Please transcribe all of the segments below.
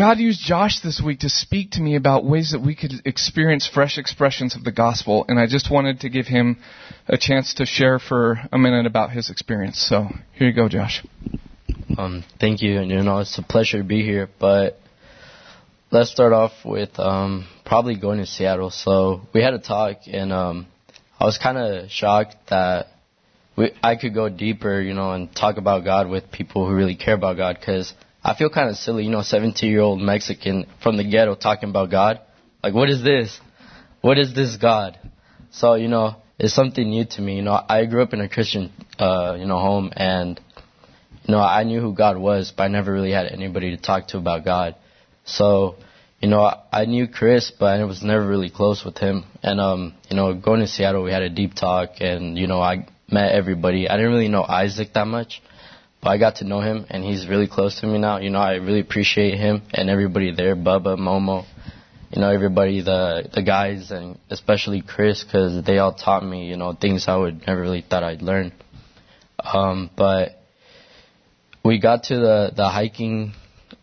God used Josh this week to speak to me about ways that we could experience fresh expressions of the gospel, and I just wanted to give him a chance to share for a minute about his experience. So here you go, Josh. Um, thank you. And you know, it's a pleasure to be here. But let's start off with um, probably going to Seattle. So we had a talk, and um, I was kind of shocked that we I could go deeper, you know, and talk about God with people who really care about God. Because I feel kind of silly, you know, 17 year old Mexican from the ghetto talking about God. Like, what is this? What is this God? So, you know, it's something new to me. You know, I grew up in a Christian, uh, you know, home, and you know, I knew who God was, but I never really had anybody to talk to about God. So, you know, I I knew Chris, but I was never really close with him. And, um, you know, going to Seattle, we had a deep talk, and, you know, I met everybody. I didn't really know Isaac that much, but I got to know him, and he's really close to me now. You know, I really appreciate him and everybody there, Bubba, Momo, you know, everybody, the the guys, and especially Chris, because they all taught me, you know, things I would never really thought I'd learn. Um, but we got to the the hiking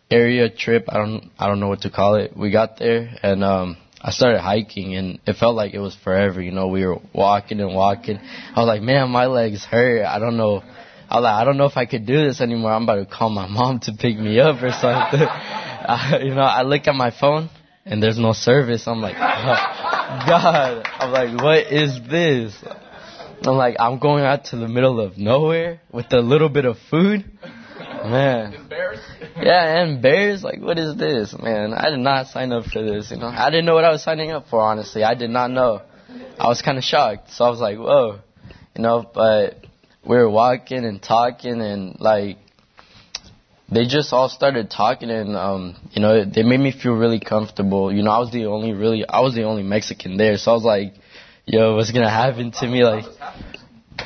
area trip. I don't I don't know what to call it. We got there and um I started hiking and it felt like it was forever. You know, we were walking and walking. I was like, man, my legs hurt. I don't know. I was like, I don't know if I could do this anymore. I'm about to call my mom to pick me up or something. I, you know, I look at my phone and there's no service. I'm like, oh, God. I'm like, what is this? I'm like, I'm going out to the middle of nowhere with a little bit of food. Man. And bears? Yeah, and bears. Like, what is this, man? I did not sign up for this. You know, I didn't know what I was signing up for. Honestly, I did not know. I was kind of shocked. So I was like, whoa, you know. But we were walking and talking, and like, they just all started talking, and um, you know, they made me feel really comfortable. You know, I was the only really, I was the only Mexican there, so I was like, yo, what's gonna happen to me? Like,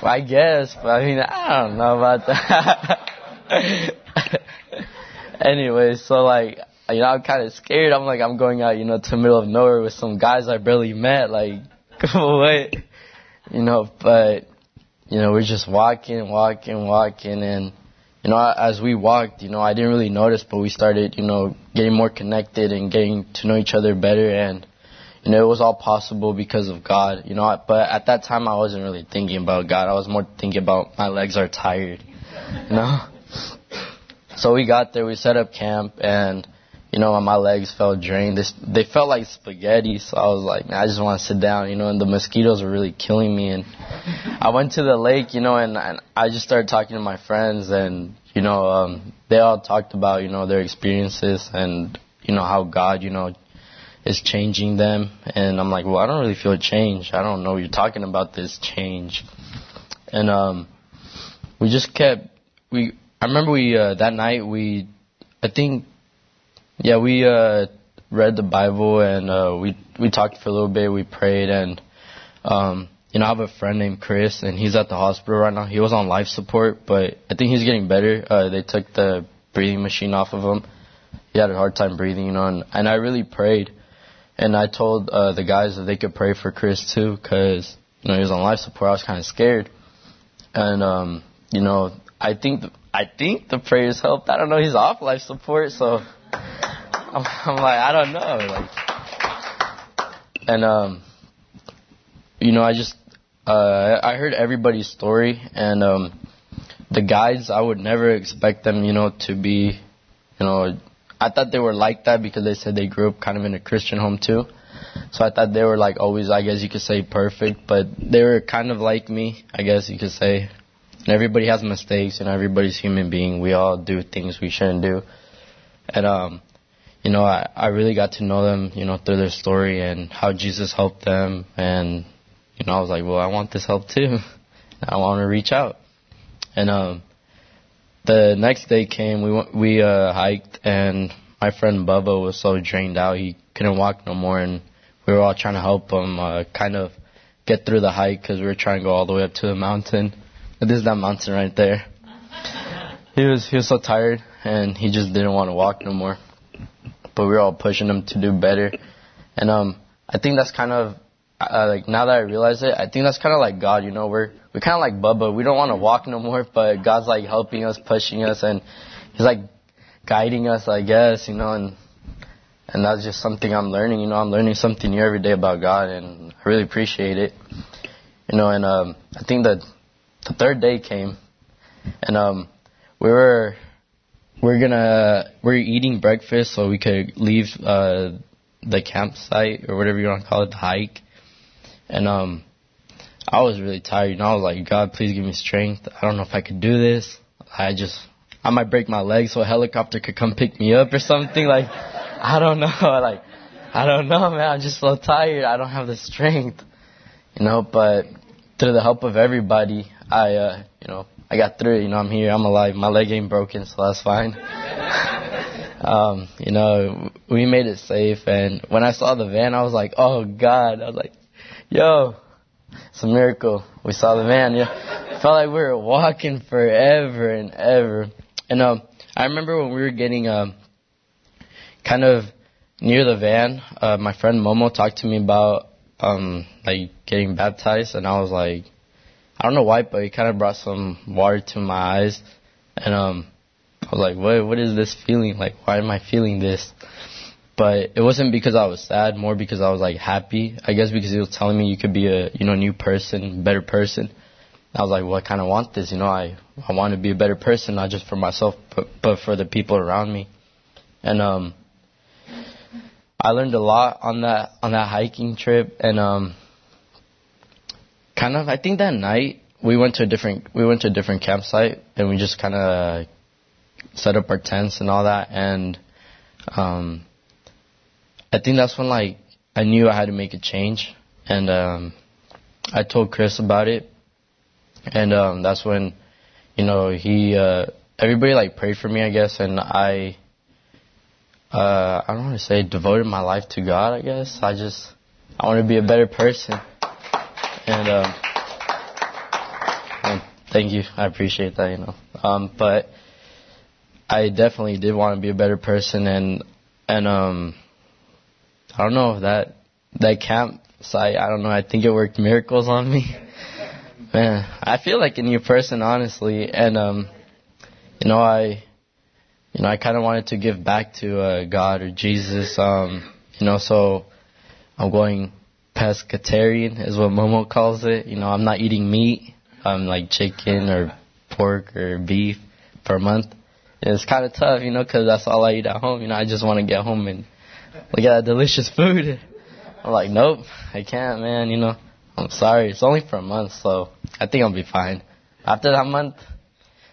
I guess, but I mean, I don't know about that. anyway, so like, you know, I'm kind of scared. I'm like, I'm going out, you know, to the middle of nowhere with some guys I barely met. Like, what? You know, but, you know, we're just walking, walking, walking, and, you know, as we walked, you know, I didn't really notice, but we started, you know, getting more connected and getting to know each other better, and, you know, it was all possible because of God, you know, but at that time I wasn't really thinking about God. I was more thinking about my legs are tired, you know? So we got there, we set up camp, and you know, my legs felt drained. They, they felt like spaghetti, so I was like, I just want to sit down, you know. And the mosquitoes were really killing me. And I went to the lake, you know, and, and I just started talking to my friends, and you know, um, they all talked about, you know, their experiences and you know how God, you know, is changing them. And I'm like, well, I don't really feel a change. I don't know. You're talking about this change, and um, we just kept we I remember we uh, that night we, I think, yeah, we uh, read the Bible and uh, we we talked for a little bit. We prayed and, um, you know, I have a friend named Chris and he's at the hospital right now. He was on life support, but I think he's getting better. Uh, they took the breathing machine off of him. He had a hard time breathing, you know, and, and I really prayed. And I told uh, the guys that they could pray for Chris too, because you know he was on life support. I was kind of scared, and um, you know I think I think the prayers helped. I don't know. He's off life support, so I'm, I'm like I don't know. Like, and um, you know, I just uh, I heard everybody's story, and um, the guys I would never expect them, you know, to be, you know, I thought they were like that because they said they grew up kind of in a Christian home too. So I thought they were like always, I guess you could say perfect, but they were kind of like me, I guess you could say. And everybody has mistakes, and everybody's human being. We all do things we shouldn't do. And um, you know, I I really got to know them, you know, through their story and how Jesus helped them. And you know, I was like, well, I want this help too. I want to reach out. And um, the next day came. We went, we uh, hiked, and my friend Bubba was so drained out he couldn't walk no more, and we were all trying to help him uh, kind of get through the hike because we were trying to go all the way up to the mountain. This is that mountain right there. He was he was so tired and he just didn't want to walk no more. But we were all pushing them to do better, and um I think that's kind of uh, like now that I realize it, I think that's kind of like God. You know, we're we're kind of like Bubba. We don't want to walk no more, but God's like helping us, pushing us, and He's like guiding us, I guess. You know, and and that's just something I'm learning. You know, I'm learning something new every day about God, and I really appreciate it. You know, and um, I think that the third day came, and um, we were we're gonna we're eating breakfast so we could leave uh, the campsite or whatever you want to call it, the hike, and um, I was really tired. and I was like, God, please give me strength. I don't know if I could do this. I just I might break my leg so a helicopter could come pick me up or something like. I don't know. Like, I don't know, man. I'm just so tired. I don't have the strength, you know. But through the help of everybody, I, uh, you know, I got through it. You know, I'm here. I'm alive. My leg ain't broken, so that's fine. um, you know, we made it safe. And when I saw the van, I was like, oh God. I was like, yo, it's a miracle. We saw the van. Yeah, felt like we were walking forever and ever. And um, I remember when we were getting um kind of near the van, uh, my friend Momo talked to me about um, like getting baptized, and I was like, I don't know why, but it kind of brought some water to my eyes, and um, I was like, what What is this feeling? Like, why am I feeling this? But it wasn't because I was sad, more because I was like happy. I guess because he was telling me you could be a you know new person, better person. I was like, well, I kind of want this, you know. I I want to be a better person, not just for myself, but but for the people around me. And um, I learned a lot on that on that hiking trip, and um, kind of I think that night we went to a different we went to a different campsite, and we just kind of set up our tents and all that, and um, I think that's when like I knew I had to make a change, and um, I told Chris about it, and um, that's when you know he uh, everybody like prayed for me, I guess, and I uh, I don't want to say devoted my life to God. I guess I just I want to be a better person, and, um, and thank you. I appreciate that. You know, um, but I definitely did want to be a better person, and and um, I don't know that that campsite. I don't know. I think it worked miracles on me. Man, I feel like a new person, honestly, and um, you know, I you know, I kind of wanted to give back to uh, God or Jesus. Um, you know, so I'm going pescatarian is what Momo calls it. You know, I'm not eating meat, I'm um, like chicken or pork or beef a month. And it's kind of tough, you know, because that's all I eat at home. You know, I just want to get home and look at that delicious food. I'm like, nope, I can't, man. You know, I'm sorry. It's only for a month, so I think I'll be fine. After that month,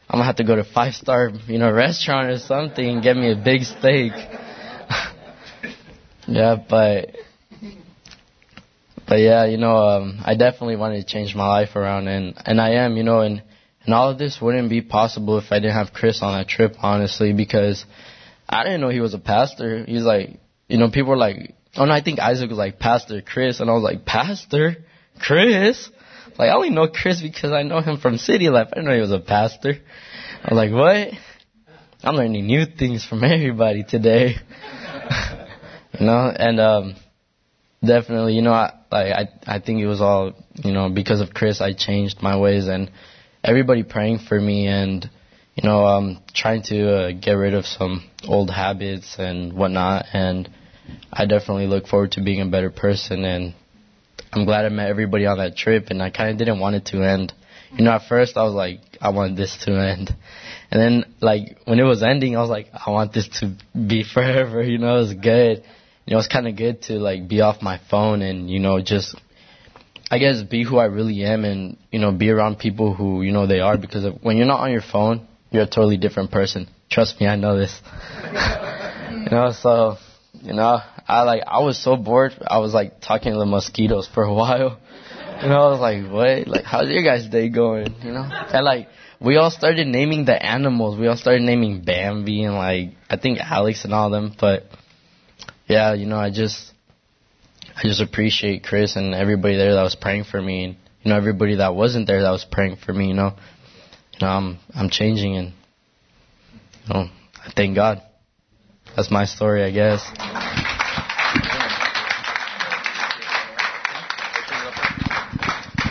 I'm gonna have to go to five star, you know, restaurant or something and get me a big steak. yeah, but but yeah, you know, um, I definitely wanted to change my life around, and and I am, you know, and and all of this wouldn't be possible if I didn't have Chris on that trip, honestly, because I didn't know he was a pastor. He's like, you know, people were like, oh no, I think Isaac was like Pastor Chris, and I was like, Pastor Chris. Like, I only know Chris because I know him from City Life. I didn't know he was a pastor. I'm like, what? I'm learning new things from everybody today. you know, and um definitely, you know, I like I I think it was all, you know, because of Chris I changed my ways and everybody praying for me and you know, um trying to uh, get rid of some old habits and whatnot and I definitely look forward to being a better person and I'm glad I met everybody on that trip, and I kind of didn't want it to end. You know, at first I was like, I want this to end, and then like when it was ending, I was like, I want this to be forever. You know, it was good. You know, it's kind of good to like be off my phone and you know just, I guess, be who I really am and you know be around people who you know they are because of, when you're not on your phone, you're a totally different person. Trust me, I know this. you know, so you know, I like I was so bored. I was like talking to the mosquitoes for a while. You know, I was like, what? Like, how's your guys' day going? You know, and like we all started naming the animals. We all started naming Bambi and like I think Alex and all them. But yeah, you know, I just I just appreciate Chris and everybody there that was praying for me, and you know everybody that wasn't there that was praying for me. You know, you know I'm I'm changing and you know I thank God. That's my story, I guess.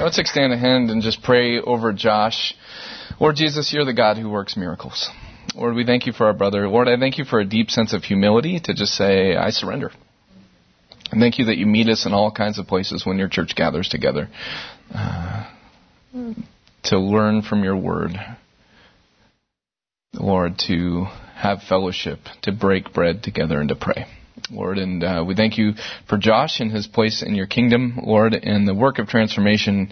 Let's extend a hand and just pray over Josh. Lord Jesus, you're the God who works miracles. Lord, we thank you for our brother. Lord, I thank you for a deep sense of humility to just say, I surrender. And thank you that you meet us in all kinds of places when your church gathers together uh, to learn from your word. Lord, to have fellowship, to break bread together and to pray. Lord, and uh, we thank you for Josh and his place in your kingdom, Lord, and the work of transformation.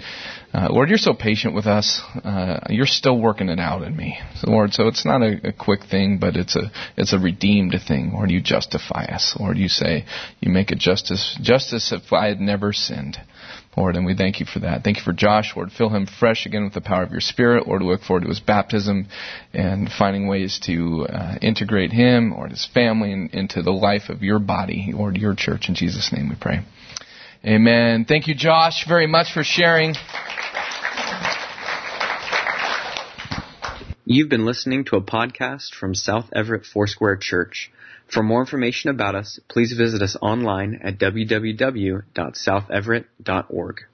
Uh, Lord, you're so patient with us. Uh, you're still working it out in me, so, Lord. So it's not a, a, quick thing, but it's a it's a redeemed thing. Lord, you justify us. Lord, you say you make a justice justice if I had never sinned. Lord, and we thank you for that. Thank you for Josh, Lord. Fill him fresh again with the power of your Spirit. Lord, we look forward to his baptism and finding ways to uh, integrate him or his family in, into the life of your body, Lord, your church. In Jesus' name we pray. Amen. Thank you, Josh, very much for sharing. You've been listening to a podcast from South Everett Foursquare Church. For more information about us, please visit us online at www.southeverett.org.